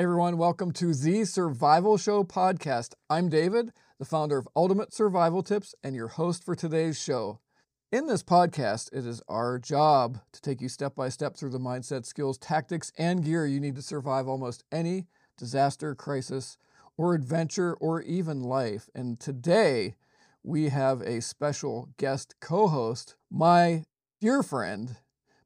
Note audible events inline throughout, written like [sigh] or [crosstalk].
Everyone, welcome to the Survival Show podcast. I'm David, the founder of Ultimate Survival Tips and your host for today's show. In this podcast, it is our job to take you step by step through the mindset, skills, tactics, and gear you need to survive almost any disaster, crisis, or adventure, or even life. And today, we have a special guest co host, my dear friend,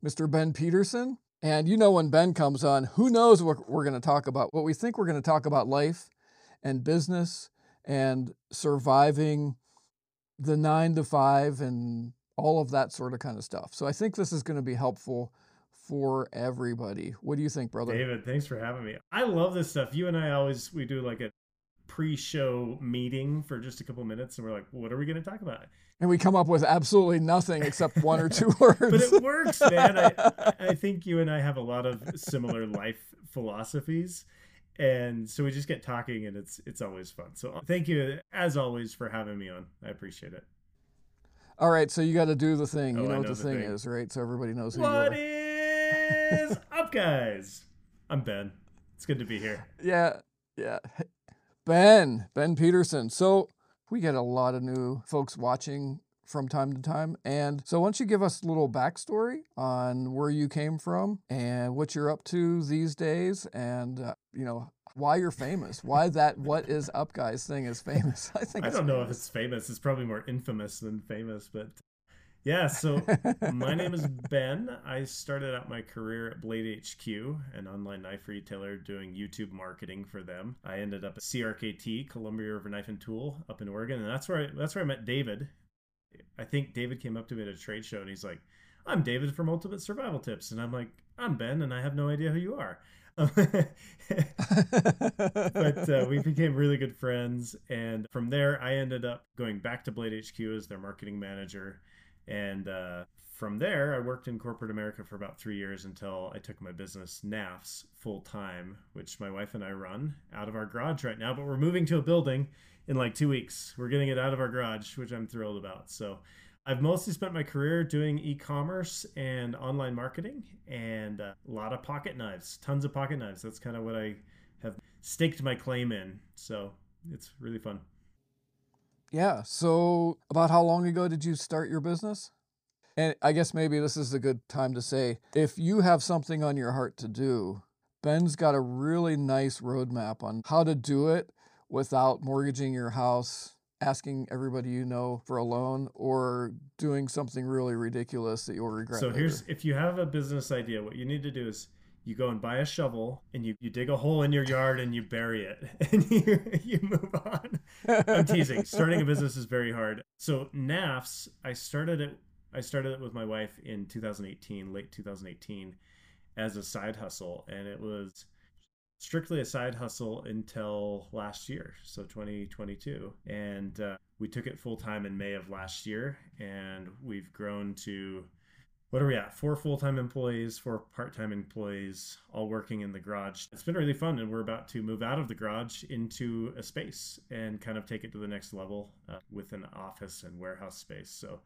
Mr. Ben Petersen. And you know, when Ben comes on, who knows what we're going to talk about? What we think we're going to talk about life and business and surviving the nine to five and all of that sort of kind of stuff. So I think this is going to be helpful for everybody. What do you think, brother? David, thanks for having me. I love this stuff. You and I always we do like a pre-show meeting for just a couple minutes and we're like what are we going to talk about and we come up with absolutely nothing except one or two [laughs] words. But it works man. I, I think you and i have a lot of similar life philosophies. And so we just get talking and it's it's always fun. So thank you as always for having me on. I appreciate it. All right so you got to do the thing. Oh, you know I what the, the thing, thing. is right? So everybody knows who what you are. is [laughs] up guys? I'm ben. It's good to be here. Yeah yeah. Ben ben petersen. So we get a lot of new folks watching from time to time. And so once you give us a little backstory on where you came from and what you're up to these days and uh, you know why you're famous. Why that what is up guys thing is [laughs] famous? I think I don't know if it's famous. It's probably more infamous than famous, but yeah. So [laughs] my name is Ben. I started out my career at Blade HQ, an online knife retailer, doing YouTube marketing for them. I ended up at CRKT, Columbia River Knife and Tool, up in Oregon, and that's where I, that's where I met David. I think David came up to me at a trade show, and he's like, "I'm David from Ultimate Survival Tips," and I'm like, "I'm Ben, and I have no idea who you are." [laughs] but uh, we [laughs] became really good friends and from there i ended up going back to blade hq as their marketing manager and uh, from there i worked in corporate america for about three years until i took my business nafs full time which my wife and i run out of our garage right now but we're moving to a building in like two weeks we're getting it out of our garage which i'm thrilled about so I've mostly spent my career doing e-commerce and online marketing and uh, a lot of pocket knives, tons of pocket knives. That's kind of what I have staked my claim in. So it's really fun. Yeah. So, about how long ago did you start your business? And I guess maybe this is a good time to say if you have something on your heart to do, Ben's got a really nice roadmap on how to do it without mortgaging your house, asking everybody you know for a loan, or doing something really ridiculous that you'll regret. So later. here's if you have a business idea, what you need to do is you go and buy a shovel and you, you dig a hole in your yard and you bury it [laughs] and you, you move on. I'm teasing. Starting a business is very hard. So NAFS, I started it I started it with my wife in 2018, late 2018, as a side hustle, and it was strictly a side hustle until last year, so 2022, and uh, we took it full time in May of last year, and we've grown to what are we at? Four full time employees, four part time employees, all working in the garage. It's been really fun, and we're about to move out of the garage into a space and kind of take it to the next level uh, with an office and warehouse space. So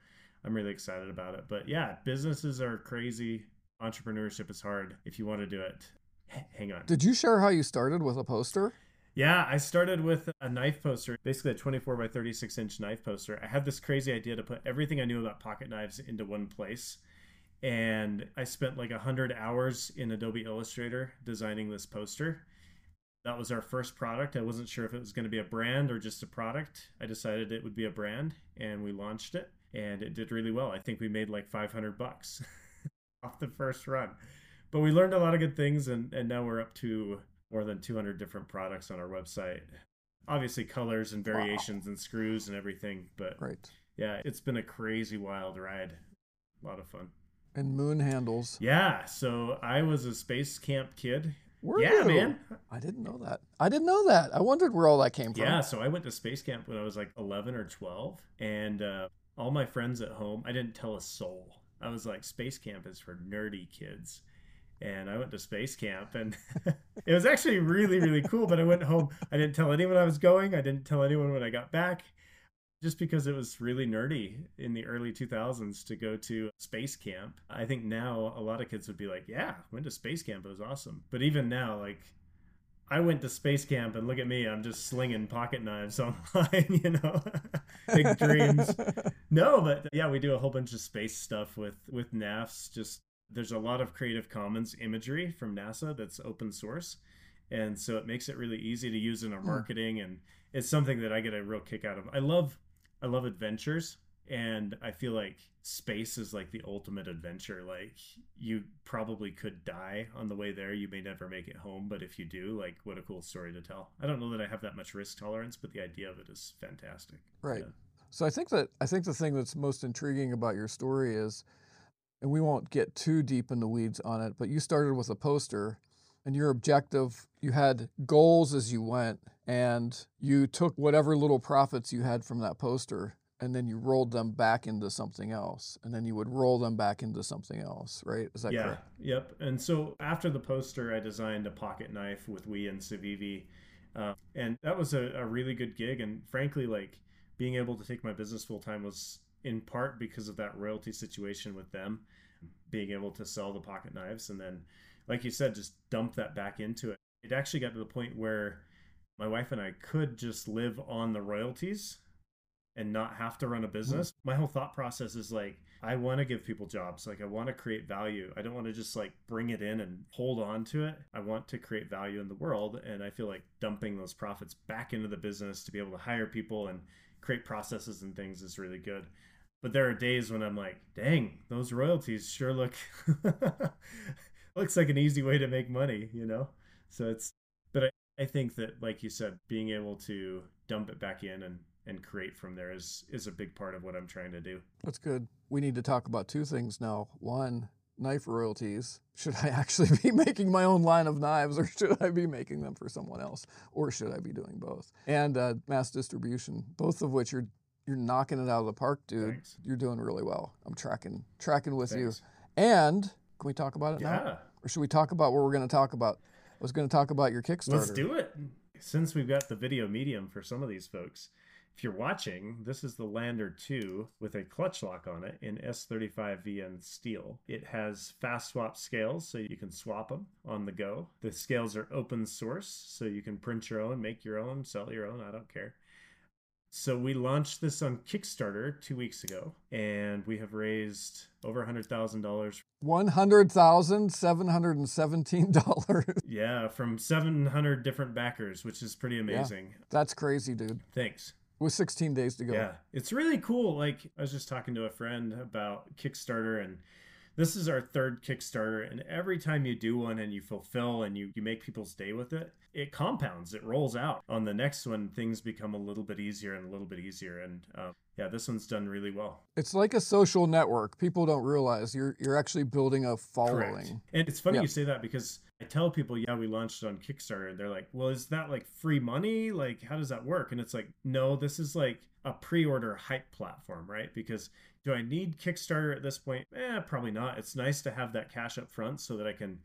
I'm really excited about it. But yeah, businesses are crazy. Entrepreneurship is hard if you want to do it. Hang on. Did you share how you started with a poster? Yeah, I started with a knife poster, basically a 24 by 36 inch knife poster. I had this crazy idea to put everything I knew about pocket knives into one place. And I spent like 100 hours in Adobe Illustrator designing this poster. That was our first product. I wasn't sure if it was going to be a brand or just a product. I decided it would be a brand and we launched it and it did really well. I think we made like 500 bucks [laughs] off the first run. But we learned a lot of good things and, and now we're up to more than 200 different products on our website. Obviously, colors and variations and screws and everything. But Right. yeah, it's been a crazy wild ride. A lot of fun. And moon handles. Yeah, so I was a space camp kid. Were yeah, you? man. I didn't know that. I didn't know that. I wondered where all that came from. Yeah, so I went to space camp when I was like 11 or 12, and uh, all my friends at home, I didn't tell a soul. I was like, space camp is for nerdy kids. And I went to space camp, and [laughs] it was actually really, really cool. But I went home. I didn't tell anyone I was going. I didn't tell anyone when I got back just because it was really nerdy in the early 2000s to go to space camp. I think now a lot of kids would be like, yeah, went to space camp. It was awesome. But even now, like, I went to space camp and look at me, I'm just slinging pocket knives [laughs] online, you know, [laughs] big dreams. [laughs] No, but yeah, we do a whole bunch of space stuff with, with NAFs. Just there's a lot of Creative Commons imagery from NASA that's open source. And so it makes it really easy to use in our hmm. marketing. And it's something that I get a real kick out of. I love I love adventures and I feel like space is like the ultimate adventure. Like you probably could die on the way there. You may never make it home, but if you do, like what a cool story to tell. I don't know that I have that much risk tolerance, but the idea of it is fantastic. Right. Yeah. So I think that I think the thing that's most intriguing about your story is, and we won't get too deep in the weeds on it, but you started with a poster, and your objective, you had goals as you went, and you took whatever little profits you had from that poster, and then you rolled them back into something else, and then you would roll them back into something else, right? Is that yeah. correct? Yep. And so after the poster, I designed a pocket knife with we and Civivi. Uh, and that was a, a really good gig. And frankly, like being able to take my business full time was in part because of that royalty situation with them, being able to sell the pocket knives. And then, like you said, just dump that back into it. It actually got to the point where my wife and I could just live on the royalties and not have to run a hmm. business. My whole thought process is like, I want to give people jobs. Like, I want to create value. I don't want to just like bring it in and hold on to it. I want to create value in the world. And I feel like dumping those profits back into the business to be able to hire people and create processes and things is really good. But there are days when I'm like, dang, those royalties sure look [laughs] looks like an easy way to make money, you know? So it's, but I, I think that, like you said, being able to dump it back in and and create from there is is a big part of what I'm trying to do. That's good. We need to talk about two things now. One, knife royalties. Should I [laughs] actually be making my own line of knives or should I be making them for someone else? Or should I be doing both? And uh, mass distribution, both of which you're you're knocking it out of the park, dude. Thanks. You're doing really well. I'm tracking tracking with Thanks. you. And can we talk about it Yeah. now? Or should we talk about what we're going to talk about? I was going to talk about your Kickstarter. Let's do it. Since we've got the video medium for some of these folks, if you're watching, this is the Lander 2 with a clutch lock on it in S35VN steel. It has fast swap scales, so you can swap them on the go. The scales are open source, so you can print your own, make your own, sell your own, I don't care. So we launched this on Kickstarter two weeks ago, and we have raised over $100,000 One hundred thousand seven hundred and seventeen dollars. [laughs] Yeah, from 700 different backers, which is pretty amazing. That's crazy, dude. Thanks. With 16 days to go. Yeah, it's really cool. Like, I was just talking to a friend about Kickstarter, and this is our third Kickstarter. And every time you do one and you fulfill and you, you make people's day with it, it compounds, it rolls out. On the next one, things become a little bit easier and a little bit easier. And um, yeah, this one's done really well. It's like a social network. People don't realize you're you're actually building a following. Correct. And it's funny Yeah. you say that because I tell people, yeah, we launched on Kickstarter, and they're like, well, is that like free money? Like, how does that work? And it's like, no, this is like a pre order hype platform, right? Because do I need Kickstarter at this point? Eh, probably not. It's nice to have that cash up front so that I can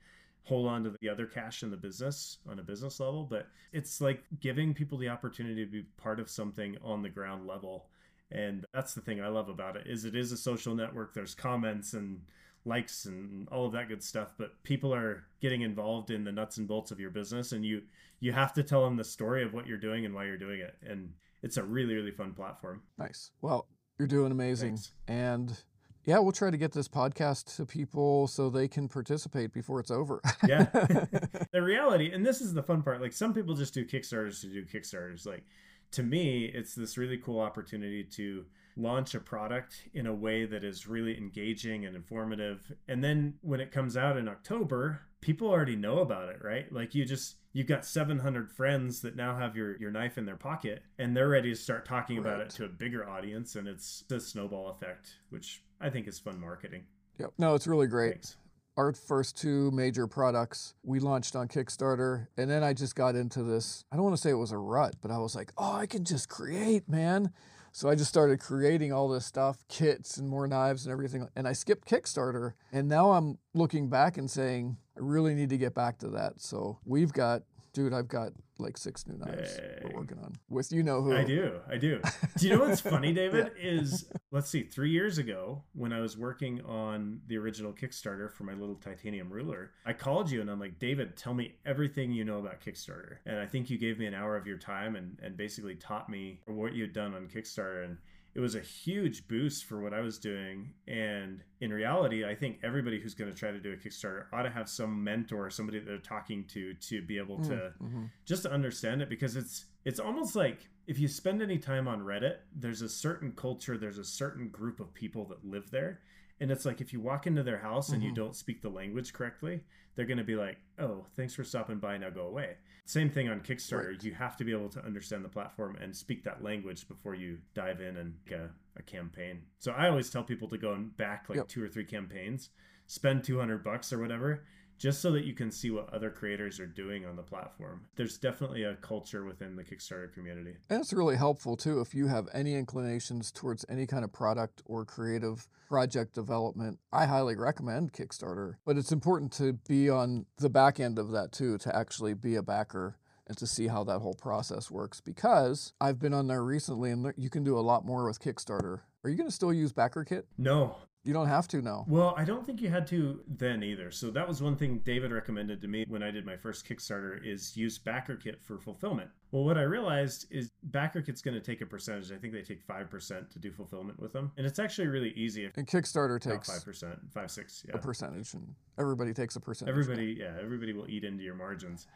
hold on to the other cash in the business on a business level. But it's like giving people the opportunity to be part of something on the ground level. And that's the thing I love about it is it is a social network. There's comments and likes and all of that good stuff but people are getting involved in the nuts and bolts of your business and you you have to tell them the story of what you're doing and why you're doing it and it's a really really fun platform Nice. Well, you're doing amazing. Thanks. And yeah, we'll try to get this podcast to people so they can participate before it's over. yeah. [laughs] [laughs] The reality and this is the fun part like some people just do kickstarters to do kickstarters. Like to me it's this really cool opportunity to launch a product in a way that is really engaging and informative. And then when it comes out in october people already know about it right like you just you've got 700 friends that now have your your knife in their pocket and they're ready to start talking about it to a bigger audience and it's the snowball effect which i think is fun marketing Yep. No, it's really great. Thanks. Our first two major products we launched on Kickstarter, and then I just got into this. I don't want to say it was a rut, but I was like, oh, I can just create, man. So I just started creating all this stuff, kits and more knives and everything. And I skipped Kickstarter. And now I'm looking back and saying, I really need to get back to that. So we've got, dude, I've got like six new knives we're working on with you know who. I do. I do. Do you know what's funny, [laughs] David? Is let's see, three years ago when I was working on the original Kickstarter for my little titanium ruler, I called you and I'm like, David, tell me everything you know about Kickstarter. And I think you gave me an hour of your time and, and basically taught me what you had done on Kickstarter. And it was a huge boost for what I was doing. And in reality, I think everybody who's going to try to do a Kickstarter ought to have some mentor, somebody that they're talking to, to be able to Mhm. just to understand it because it's it's almost like if you spend any time on Reddit, there's a certain culture, there's a certain group of people that live there. And it's like if you walk into their house and you Mhm. don't speak the language correctly, they're going to be like, "Oh, thanks for stopping by. Now go away." Same thing on Kickstarter. Right. You have to be able to understand the platform and speak that language before you dive in and make a, a campaign. So I always tell people to go and back like Yep. two or three campaigns, spend 200 bucks or whatever, just so that you can see what other creators are doing on the platform. There's definitely a culture within the Kickstarter community. And it's really helpful too if you have any inclinations towards any kind of product or creative project development. I highly recommend Kickstarter, but it's important to be on the back end of that too, to actually be a backer and to see how that whole process works because I've been on there recently and you can do a lot more with Kickstarter. Are you going to still use BackerKit? No, You don't have to now. Well, I don't think you had to then either. So that was one thing David recommended to me when I did my first Kickstarter is use BackerKit for fulfillment. Well, what I realized is BackerKit's going to take a percentage. I think they take 5% to do fulfillment with them. And it's actually really easy. And Kickstarter takes 5%, 5 6, yeah. a percentage and everybody takes a percentage. Everybody, yeah, everybody will eat into your margins.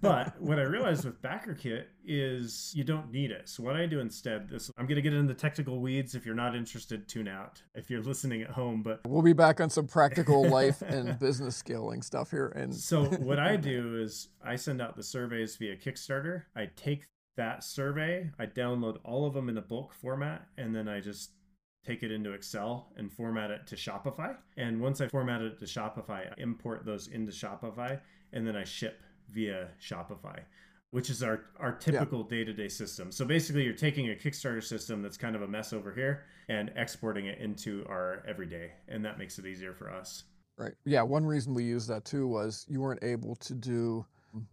but what I realized with BackerKit is you don't need it. So what I do instead, this I'm going to get into the technical weeds. If you're not interested, tune out. If you're listening at home, but We'll be back on some practical life and [laughs] business scaling stuff here. And So what I do is I send out the surveys via Kickstarter. I take that survey, I download all of them in a bulk format, and then I just take it into Excel and format it to Shopify. And once I format it to Shopify, I import those into Shopify, and then I ship via Shopify. Which is our, our typical day to day system. So basically, you're taking a Kickstarter system that's kind of a mess over here and exporting it into our everyday. And that makes it easier for us. Right. Yeah. One reason we used that too was you weren't able to do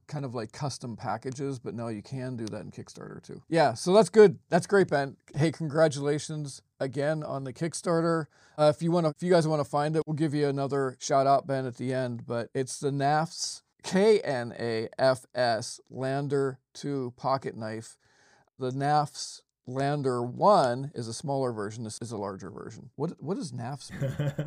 kind of like custom packages, but now you can do that in Kickstarter too. Yeah. So that's good. That's great, Ben. Hey, congratulations again on the Kickstarter. Uh, if you want to, if you guys want to find it, we'll give you another shout out, Ben, at the end. But it's the NAFS K N A F S Lander 2 pocket knife. The NAFS Lander 1 is a smaller version. This is a larger version. What what does NAFS mean? [laughs]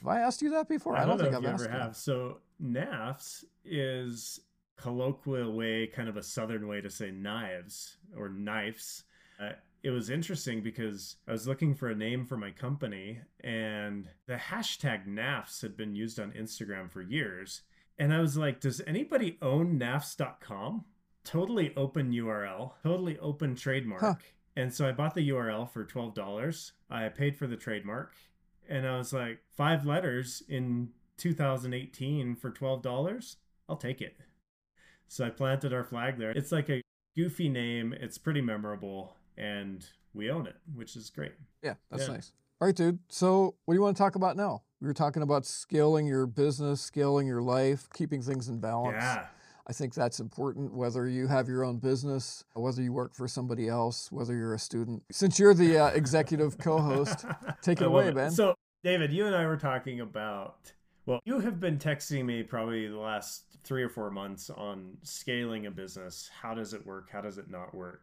Have I asked you that before? I don't, know think if I've you asked ever have. So NAFs is colloquial way, kind of a southern way to say knives or knifes. Uh, it was interesting because I was looking for a name for my company, and the hashtag NAFs had been used on Instagram for years. And I was like, does anybody own NAFs.com? Totally open URL, totally open trademark. Huh. And so I bought the URL for $12. I paid for the trademark. And I was like, five letters in 2018 for $12? I'll take it. So I planted our flag there. It's like a goofy name. It's pretty memorable. And we own it, which is great. Yeah, that's Yeah. nice. All right, dude. So, what do you want to talk about now? We were talking about scaling your business, scaling your life, keeping things in balance. Yeah. I think that's important, whether you have your own business, whether you work for somebody else, whether you're a student. Since you're the uh, executive co host, [laughs] take it away, Ben. So, David, you and I were talking about, well, you have been texting me probably the last three or four months on scaling a business. How does it work? How does it not work?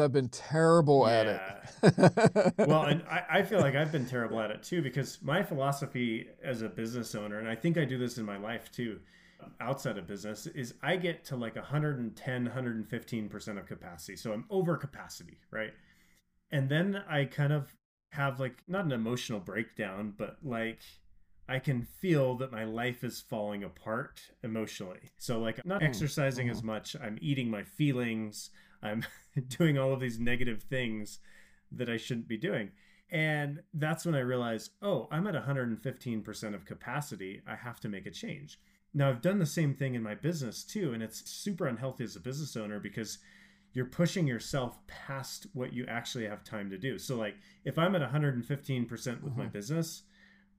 I've been terrible at it. [laughs] well, and I, I, feel like I've been terrible at it too because my philosophy as a business owner, and I think I do this in my life too, outside of business, is I get to like 110, 115% of capacity. So I'm over capacity, right? And then I kind of have like not an emotional breakdown, but like I can feel that my life is falling apart emotionally. So like I'm not mm, exercising as mm-hmm. much, I'm eating my feelings. I'm [laughs] doing all of these negative things that I shouldn't be doing. And that's when I realized, oh, I'm at 115% of capacity. I have to make a change. Now, I've done the same thing in my business too, and it's super unhealthy as a business owner because you're pushing yourself past what you actually have time to do. So, like, if I'm at 115% with mm-hmm. my business,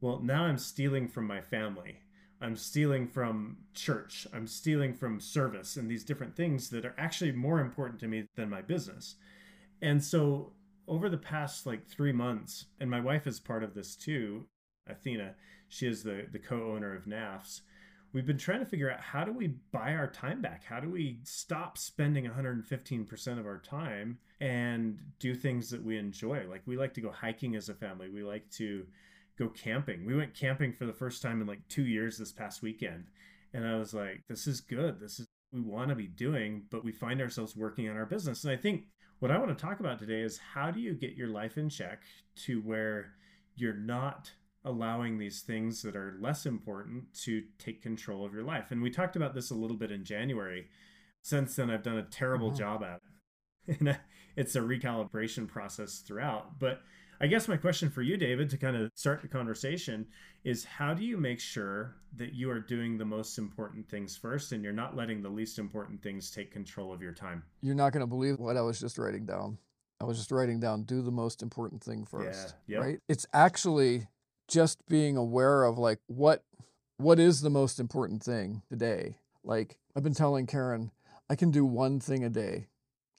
well, now I'm stealing from my family. I'm stealing from church. I'm stealing from service and these different things that are actually more important to me than my business. And so over the past like three months, and my wife is part of this too, Athena, she is the, the co-owner of NAFS. We've been trying to figure out how do we buy our time back? How do we stop spending 115% of our time and do things that we enjoy? Like we like to go hiking as a family. We like to go camping. We went camping for the first time in like two years this past weekend. And I was like, this is good. This is we want to be doing, but we find ourselves working on our business. And I think what I want to talk about today is how do you get your life in check to where you're not allowing these things that are less important to take control of your life. And we talked about this a little bit in January. Since then, I've done a terrible mm-hmm. job at it. [laughs] And it's a recalibration process throughout. But I guess my question for you, David, to kind of start the conversation is how do you make sure that you are doing the most important things first and you're not letting the least important things take control of your time? You're not going to believe what I was just writing down. I was just writing down do the most important thing first. Yeah. Yep. Right? It's actually just being aware of like what what is the most important thing today. Like I've been telling Karen, I can do one thing a day.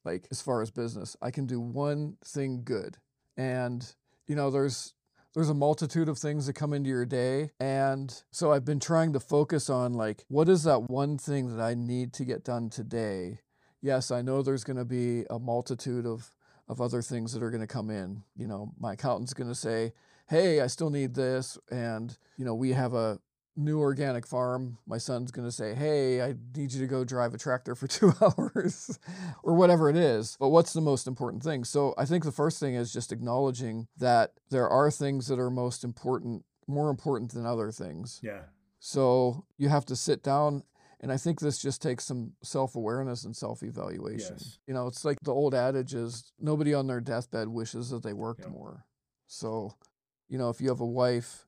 Like as far as business, I can do one thing good and you know there's there's a multitude of things that come into your day. And so i've been trying to focus on like what is that one thing that i need to get done today? Yes i know there's going to be a multitude of of other things that are going to come in. You know my accountant's going to say hey i still need this. And you know we have a new organic farm, my son's going to say, Hey, I need you to go drive a tractor for [laughs] two hours or whatever it is. But what's the most important thing? So I think the first thing is just acknowledging that there are things that are most important, more important than other things. Yeah. So you have to sit down. And I think this just takes some self awareness and self evaluation. Yes. You know, it's like the old adage is nobody on their deathbed wishes that they worked more. So, you know, if you have a wife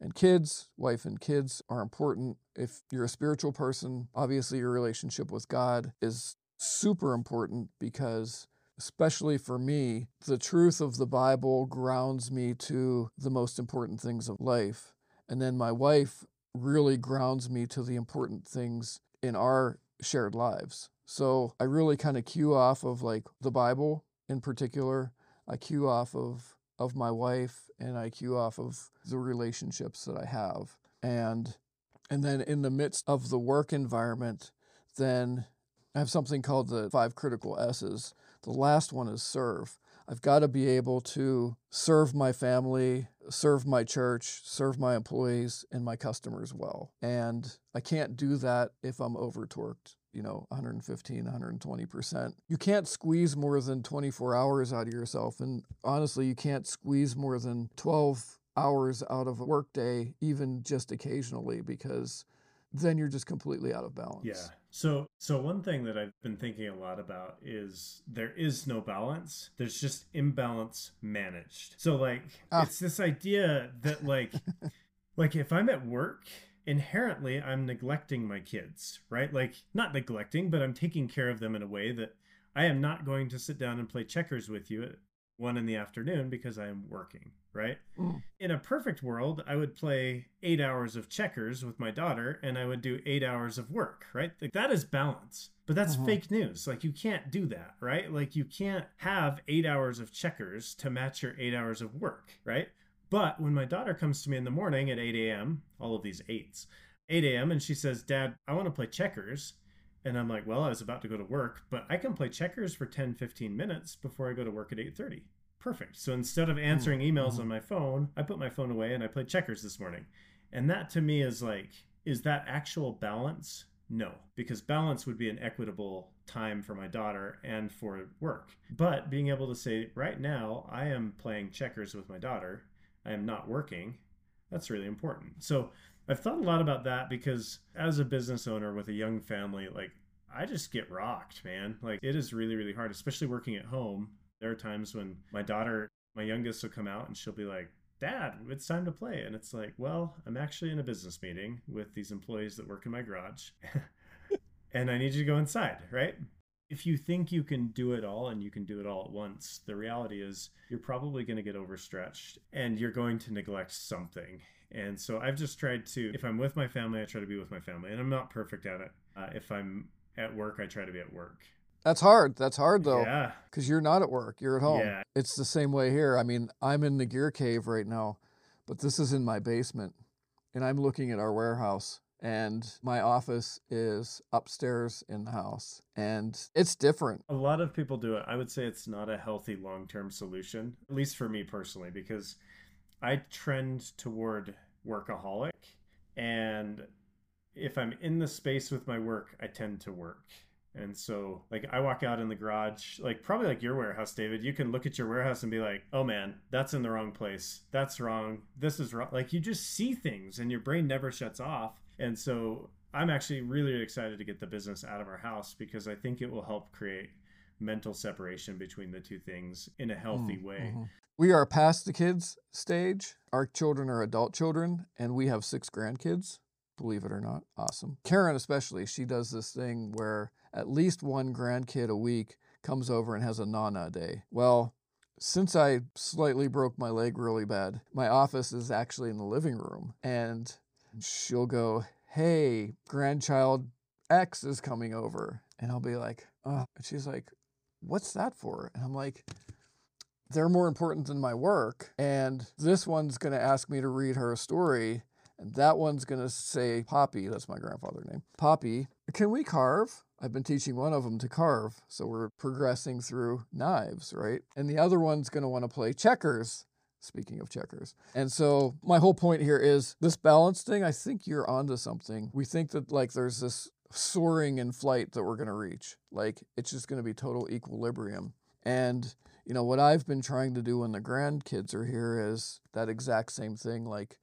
and kids, wife and kids are important. If you're a spiritual person, obviously your relationship with God is super important because, especially for me, the truth of the Bible grounds me to the most important things of life. And then my wife really grounds me to the important things in our shared lives. So I really kind of cue off of like the Bible in particular. I cue off of of my wife and IQ off of the relationships that I have. And and then in the midst of the work environment, then I have something called the five critical S's. The last one is serve. I've got to be able to serve my family, serve my church, serve my employees and my customers well. And I can't do that if I'm overtorqued you know 115 120% you can't squeeze more than 24 hours out of yourself and honestly you can't squeeze more than 12 hours out of a workday even just occasionally because then you're just completely out of balance. Yeah. So so one thing that i've been thinking a lot about is there is no balance. There's just imbalance managed. So like ah. it's this idea that like [laughs] like if i'm at work inherently I'm neglecting my kids, right? Like not neglecting, but I'm taking care of them in a way that I am not going to sit down and play checkers with you at one in the afternoon because I am working, right? Mm. In a perfect world, I would play eight hours of checkers with my daughter and I would do eight hours of work, right? Like that is balance. But that's Mhm. fake news. Like you can't do that, right? Like you can't have eight hours of checkers to match your eight hours of work, right? But when my daughter comes to me in the morning at 8 a.m., all of these eights, 8 a.m., and she says, Dad, I want to play checkers. And I'm like, well, I was about to go to work, but I can play checkers for 10, 15 minutes before I go to work at 8:30. Perfect. So instead of answering mm-hmm. emails mm-hmm. on my phone, I put my phone away and I played checkers this morning. And that to me is like, is that actual balance? No, because balance would be an equitable time for my daughter and for work. But being able to say, right now, I am playing checkers with my daughter, I am not working, that's really important. So I've thought a lot about that because as a business owner with a young family, like I just get rocked, man. Like it is really, really hard, especially working at home. There are times when my daughter, my youngest, will come out and she'll be like, Dad, it's time to play. And it's like, well, I'm actually in a business meeting with these employees that work in my garage. [laughs] and I need you to go inside, right? If you think you can do it all and you can do it all at once, the reality is you're probably going to get overstretched and you're going to neglect something. And so I've just tried to, if I'm with my family, I try to be with my family. And I'm not perfect at it. Uh, if I'm at work, I try to be at work. That's hard. That's hard though. Yeah. because you're not at work you're at home Yeah. it's the same way here i mean i'm in the gear cave right now but this is in my basement and i'm looking at our warehouse and my office is upstairs in the house and it's different A lot of people do it. I would say it's not a healthy long term solution, at least for me personally, because I trend toward workaholic. And if I'm in the space with my work, I tend to work. And so, like, I walk out in the garage, like, probably like your warehouse, David. You can look at your warehouse and be like, oh man, that's in the wrong place. That's wrong. This is wrong. Like, you just see things and your brain never shuts off. And so, I'm actually really excited to get the business out of our house because I think it will help create mental separation between the two things in a healthy Mm, way. mhm. we are past the kids stage our children are adult children and we have six grandkids believe it or not awesome karen especially she does this thing where at least one grandkid a week comes over and has a nana day well since I slightly broke my leg really bad, my office is actually in the living room. And she'll go, Hey, grandchild X is coming over. And I'll be like, Oh, and she's like, What's that for? And I'm like, They're more important than my work. And this one's going to ask me to read her a story. And that one's going to say, Poppy, that's my grandfather's name. Poppy, can we carve? I've been teaching one of them to carve. So we're progressing through knives, right? And the other one's going to want to play checkers. Speaking of checkers. And so my whole point here is this balance thing, I think you're onto something. We think that like there's this soaring in flight that we're going to reach. Like it's just going to be total equilibrium. And you know what I've been trying to do when the grandkids are here is that exact same thing like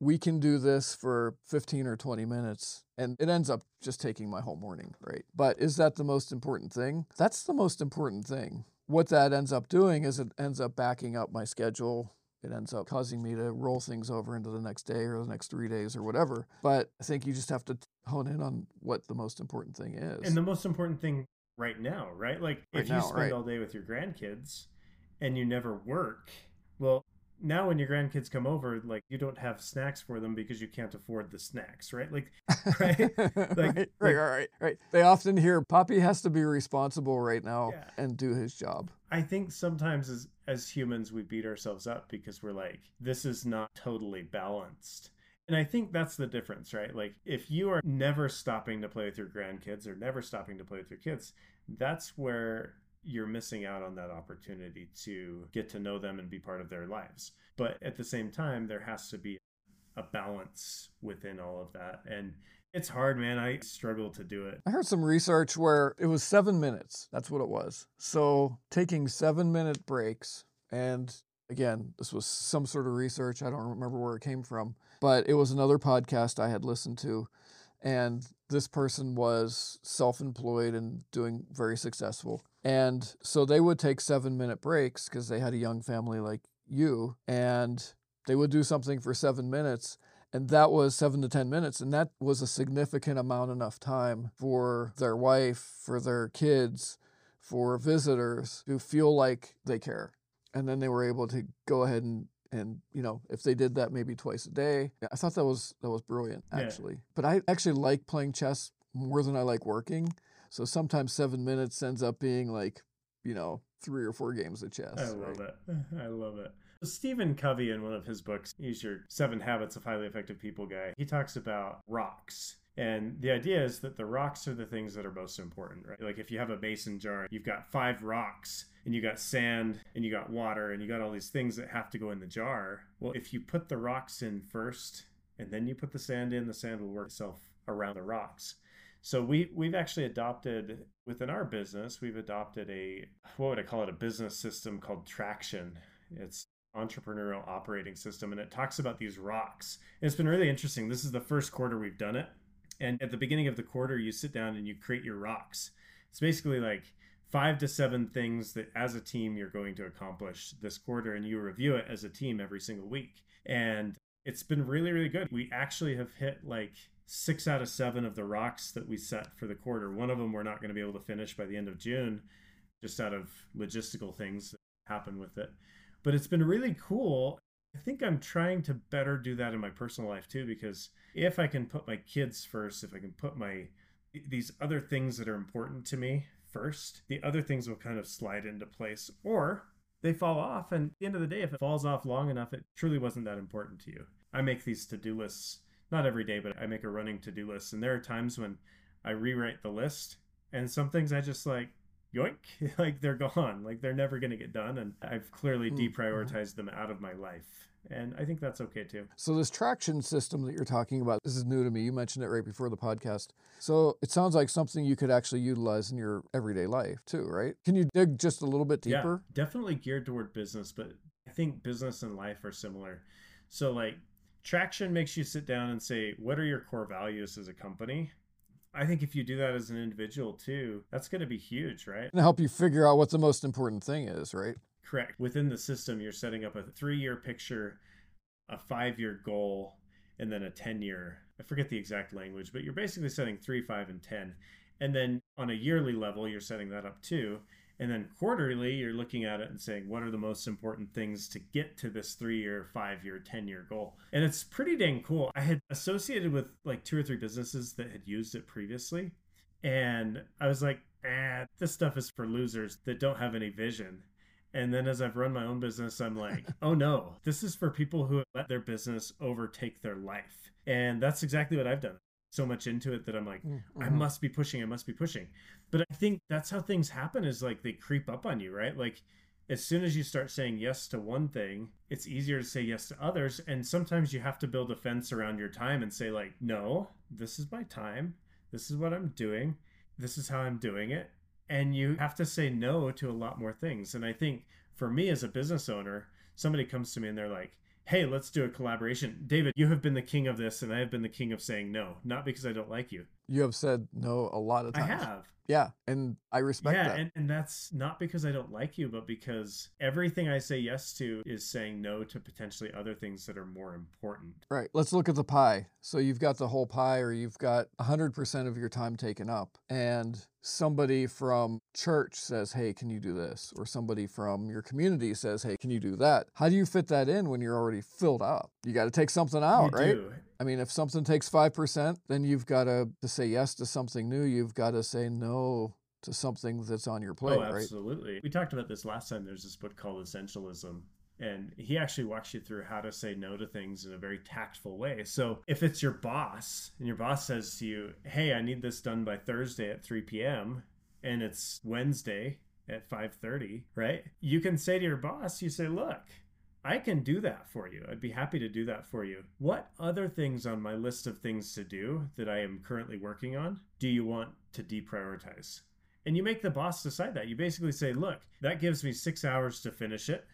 we can do this for 15 or 20 minutes and it ends up just taking my whole morning, right? But is that the most important thing? That's the most important thing. What that ends up doing is it ends up backing up my schedule. It ends up causing me to roll things over into the next day or the next three days or whatever. But I think you just have to hone in on what the most important thing is. And the most important thing right now, right? Like Right if you now, spend right. all day with your grandkids and you never work, well, now when your grandkids come over, like you don't have snacks for them because you can't afford the snacks, right? Like, [laughs] right? [laughs] right, Like- right, like- right, right, right. They often hear Poppy has to be responsible right now Yeah. and do his job. I think sometimes as as humans we beat ourselves up because we're like, this is not totally balanced. And I think that's the difference, right? Like if you are never stopping to play with your grandkids or never stopping to play with your kids, that's where you're missing out on that opportunity to get to know them and be part of their lives. But at the same time, there has to be a balance within all of that. And it's hard, man. I struggle to do it. I heard some research where it was seven minutes. That's what it was. So taking seven minute breaks, and again, this was some sort of research. I don't remember where it came from, but it was another podcast I had listened to. And this person was self employed and doing very successful. And so they would take seven minute breaks because they had a young family like you, and they would do something for seven minutes and that was seven to 10 minutes. And that was a significant amount enough time for their wife, for their kids, for visitors to feel like they care. And then they were able to go ahead and and you know if they did that maybe twice a day i thought that was that was brilliant Yeah. actually but i actually like playing chess more than i like working so sometimes seven minutes ends up being like you know three or four games of chess I love right? it. [laughs] I love it. Stephen Covey, in one of his books, he's your Seven Habits of Highly Effective People guy. He talks about rocks. And the idea is that the rocks are the things that are most important, right? Like if you have a mason jar, you've got five rocks and you got sand and you got water and you got all these things that have to go in the jar. Well, if you put the rocks in first and then you put the sand in, the sand will work itself around the rocks. So we we've actually adopted within our business, we've adopted a what would I call it a business system called Traction. It's entrepreneurial operating system and it talks about these rocks. And it's been really interesting. This is the first quarter we've done it. And at the beginning of the quarter, you sit down and you create your rocks. It's basically like five to seven things that as a team you're going to accomplish this quarter and you review it as a team every single week. And it's been really, really good. We actually have hit like six out of seven of the rocks that we set for the quarter. One of them we're not going to be able to finish by the end of June, just out of logistical things that happen with it. But it's been really cool. I think I'm trying to better do that in my personal life too, because if I can put my kids first, if I can put my these other things that are important to me first, the other things will kind of slide into place. Or they fall off. And at the end of the day, if it falls off long enough, it truly wasn't that important to you. I make these to do lists, not every day, but I make a running to do list. And there are times when I rewrite the list and some things I just like, yoink, [laughs] like they're gone, like they're never going to get done. And I've clearly Mm, deprioritized them out of my life. And I think that's okay too. So this traction system that you're talking about, this is new to me. You mentioned it right before the podcast. So it sounds like something you could actually utilize in your everyday life too, right? Can you dig just a little bit deeper? Yeah, definitely geared toward business, but I think business and life are similar. So like traction makes you sit down and say, what are your core values as a company? I think if you do that as an individual too, that's going to be huge, right? And help you figure out what the most important thing is, right? Correct. Within the system, you're setting up a three year picture, a five year goal, and then a 10 year. I forget the exact language, but you're basically setting three, five, and 10. And then on a yearly level, you're setting that up too. And then quarterly, you're looking at it and saying, what are the most important things to get to this three year, five year, 10 year goal? And it's pretty dang cool. I had associated with like two or three businesses that had used it previously. And I was like, eh, this stuff is for losers that don't have any vision. And then as I've run my own business, I'm like, [laughs] oh no, this is for people who have let their business overtake their life. And that's exactly what I've done. So much into it that I'm like, mm, I mm-hmm. must be pushing, I must be pushing. But I think that's how things happen is like they creep up on you, right? Like as soon as you start saying yes to one thing, it's easier to say yes to others. And sometimes you have to build a fence around your time and say, like, no, this is my time. This is what I'm doing. This is how I'm doing it. And you have to say no to a lot more things. And I think for me as a business owner, somebody comes to me and they're like, hey, let's do a collaboration. David, you have been the king of this, and I have been the king of saying no, not because I don't like you. You have said no a lot of times. I have. Yeah, and I respect yeah, that. and, and that's not because I don't like you, but because everything I say yes to is saying no to potentially other things that are more important. Right. Let's look at the pie. So you've got the whole pie, or you've got 100% of your time taken up, and somebody from church says, Hey, can you do this? Or somebody from your community says, Hey, can you do that? How do you fit that in when you're already filled up? You got to take something out, you right? do. I mean, if something takes 5%, then you've got to, to say yes to something new. You've got to say no to something that's on your oh, plate, oh, right? absolutely. We talked about this last time. There's this book called Essentialism. And he actually walks you through how to say no to things in a very tactful way. So if it's your boss and your boss says to you, Hey, I need this done by Thursday at 3 p.m. and it's Wednesday at 5:30, right? You can say to your boss, you say, "Look, I can do that for you. I'd be happy to do that for you. What other things on my list of things to do that I am currently working on do you want to deprioritize? And you make the boss decide that. You basically say, look, that gives me six hours to finish it.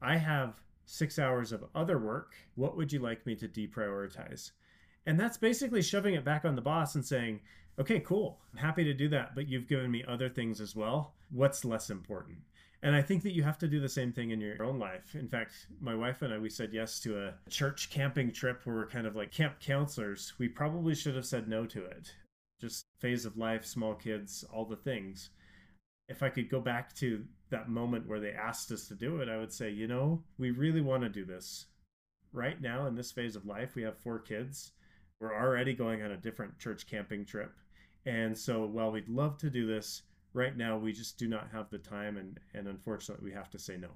I have six hours of other work. What would you like me to deprioritize? And that's basically shoving it back on the boss and saying, okay, cool. I'm happy to do that, but you've given me other things as well. What's less important? And I think that you have to do the same thing in your own life. In fact, my wife and I, we said yes to a church camping trip where we're kind of like camp counselors. We probably should have said no to it. Just phase of life, small kids, all the things. if I could go back to that moment where they asked us to do it, I would say, you know, we really want to do this. Right now, in this phase of life, we have four kids. We're already going on a different church camping trip. And so while we'd love to do this, right now we just do not have the time and, and unfortunately we have to say no.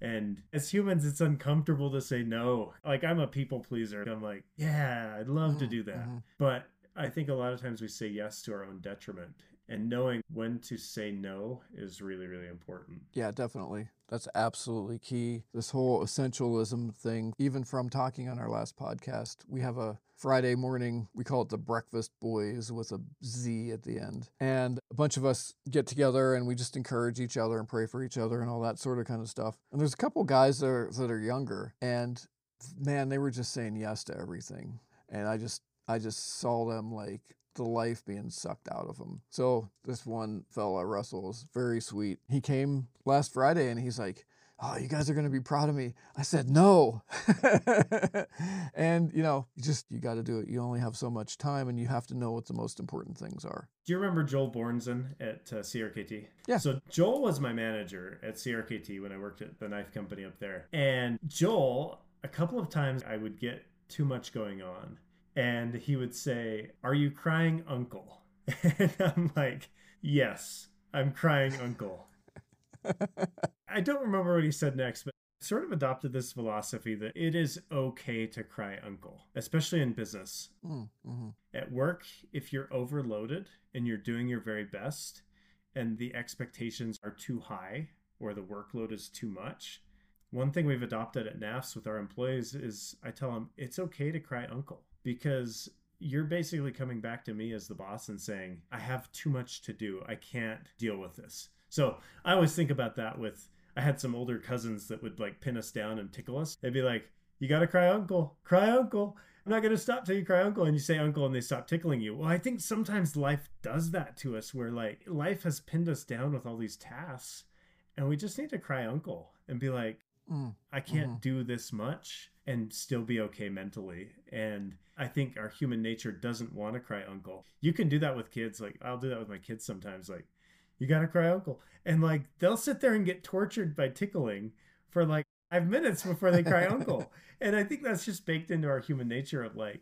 And as humans, it's uncomfortable to say no. Like, I'm a people pleaser. I'm like, yeah, I'd love to do that. Mm-hmm. But I think a lot of times we say yes to our own detriment. And knowing when to say no is really, really important. Yeah, definitely. That's absolutely key. This whole essentialism thing, even from talking on our last podcast, we have a Friday morning, we call it the Breakfast Boys with a Z at the end. And a bunch of us get together and we just encourage each other and pray for each other and all that sort of kind of stuff. And there's a couple guys that are, that are younger and man, they were just saying yes to everything. And I just, I just saw them like the life being sucked out of them. So this one fella, Russell, is very sweet. He came last Friday and he's like, Oh, you guys are going to be proud of me. I said, No. [laughs] and, you know, you just, you got to do it. You only have so much time and you have to know what the most important things are. Do you remember Joel Bornson at uh, CRKT? Yeah. So Joel was my manager at CRKT when I worked at the knife company up there. And Joel, a couple of times I would get too much going on and he would say, Are you crying, uncle? [laughs] And I'm like, Yes, I'm crying, uncle. [laughs] I don't remember what he said next, but sort of adopted this philosophy that it is okay to cry uncle, especially in business. Mm, mhm. At work, if you're overloaded and you're doing your very best and the expectations are too high or the workload is too much, one thing we've adopted at Knafs with our employees is I tell them it's okay to cry uncle because you're basically coming back to me as the boss and saying, I have too much to do. I can't deal with this. So I always think about that with, I had some older cousins that would like pin us down and tickle us. They'd be like, You got to cry uncle, cry uncle. I'm not going to stop till you cry uncle. And you say uncle and they stop tickling you. Well, I think sometimes life does that to us where like life has pinned us down with all these tasks and we just need to cry uncle and be like, Mm, I can't do this much and still be okay mentally. And I think our human nature doesn't want to cry uncle. You can do that with kids. Like I'll do that with my kids sometimes. Like, you gotta cry uncle. And like they'll sit there and get tortured by tickling for like five minutes before they cry uncle. [laughs] And I think that's just baked into our human nature of like,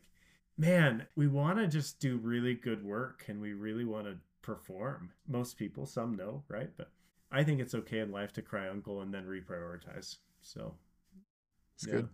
man, we want to just do really good work and we really want to perform. Most people, some know, right? But I think it's okay in life to cry uncle and then reprioritize. So it's Yeah. good.